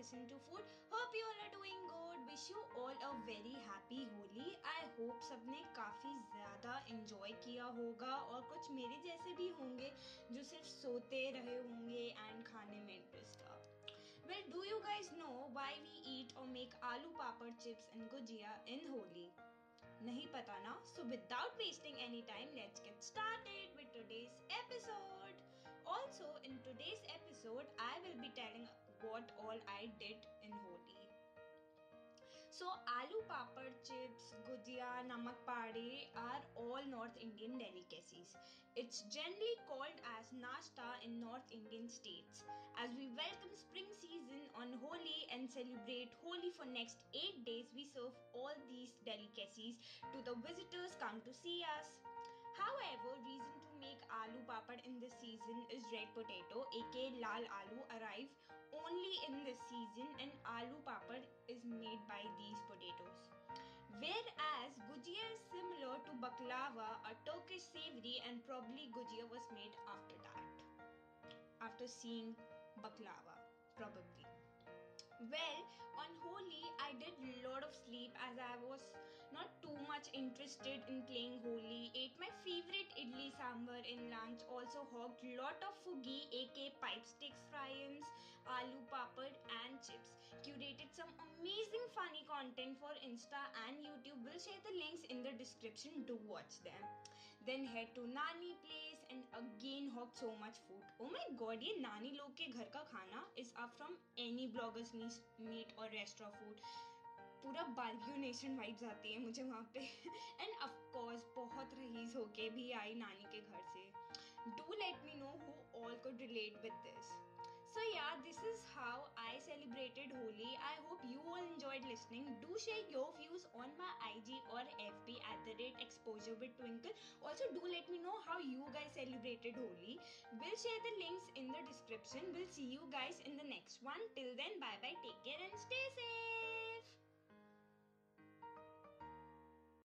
Kissing to Food. Hope you all are doing good. Wish you all a very happy Holi I hope सबने काफ़ी ज़्यादा enjoy किया होगा और कुछ मेरे जैसे भी होंगे जो सिर्फ़ सोते रहे होंगे एंड खाने में इंटरेस्ट था well do you guys know why we eat और make aloo papad chips and gujiya in Holi नहीं पता ना so without wasting any time let's get started with today's episode. Also, in today's episode, I will be telling what all i did in holi so aloo papad chips gujia namak pade are all north indian delicacies. It's generally called as nashta in north indian states. As we welcome spring season on holi and celebrate holi for next 8 days we serve all these delicacies to the visitors come to see us. However, reason to make aloo papad in this season is red potato, aka lal aloo, arrive only in this season, and aloo papad is made by these potatoes. Whereas gujia is similar to baklava, a Turkish savory, and probably gujia was made after that. After seeing baklava, probably. Well, on Holi, I did a lot of sleep as I was not too much interested in playing Holi sambar in lunch. Also hogged lot of fugi, aka pipe sticks, fry-ins, aloo papad, and chips. Curated some amazing funny content for Insta and YouTube. Will share the links in the description. Do watch them. Then head to Nani place and again hogged so much food. Oh my god, ये नानी लोग के घर का खाना is up from any bloggers meet meet और restaurant food पूरा बालकियों nation vibes आती है मुझे वहाँ पे। एंड ऑफ़ बहुत रहीस होके भी आई नानी के घर से। Do let me know who all could relate with this so yeah this is how I celebrated Holi I hope you all enjoyed listening do share your views on my I G और F B at the rate exposure with Twinkle also do let me know how you guys celebrated Holi will share the links in the description will see you guys in the next one till then bye bye take care and stay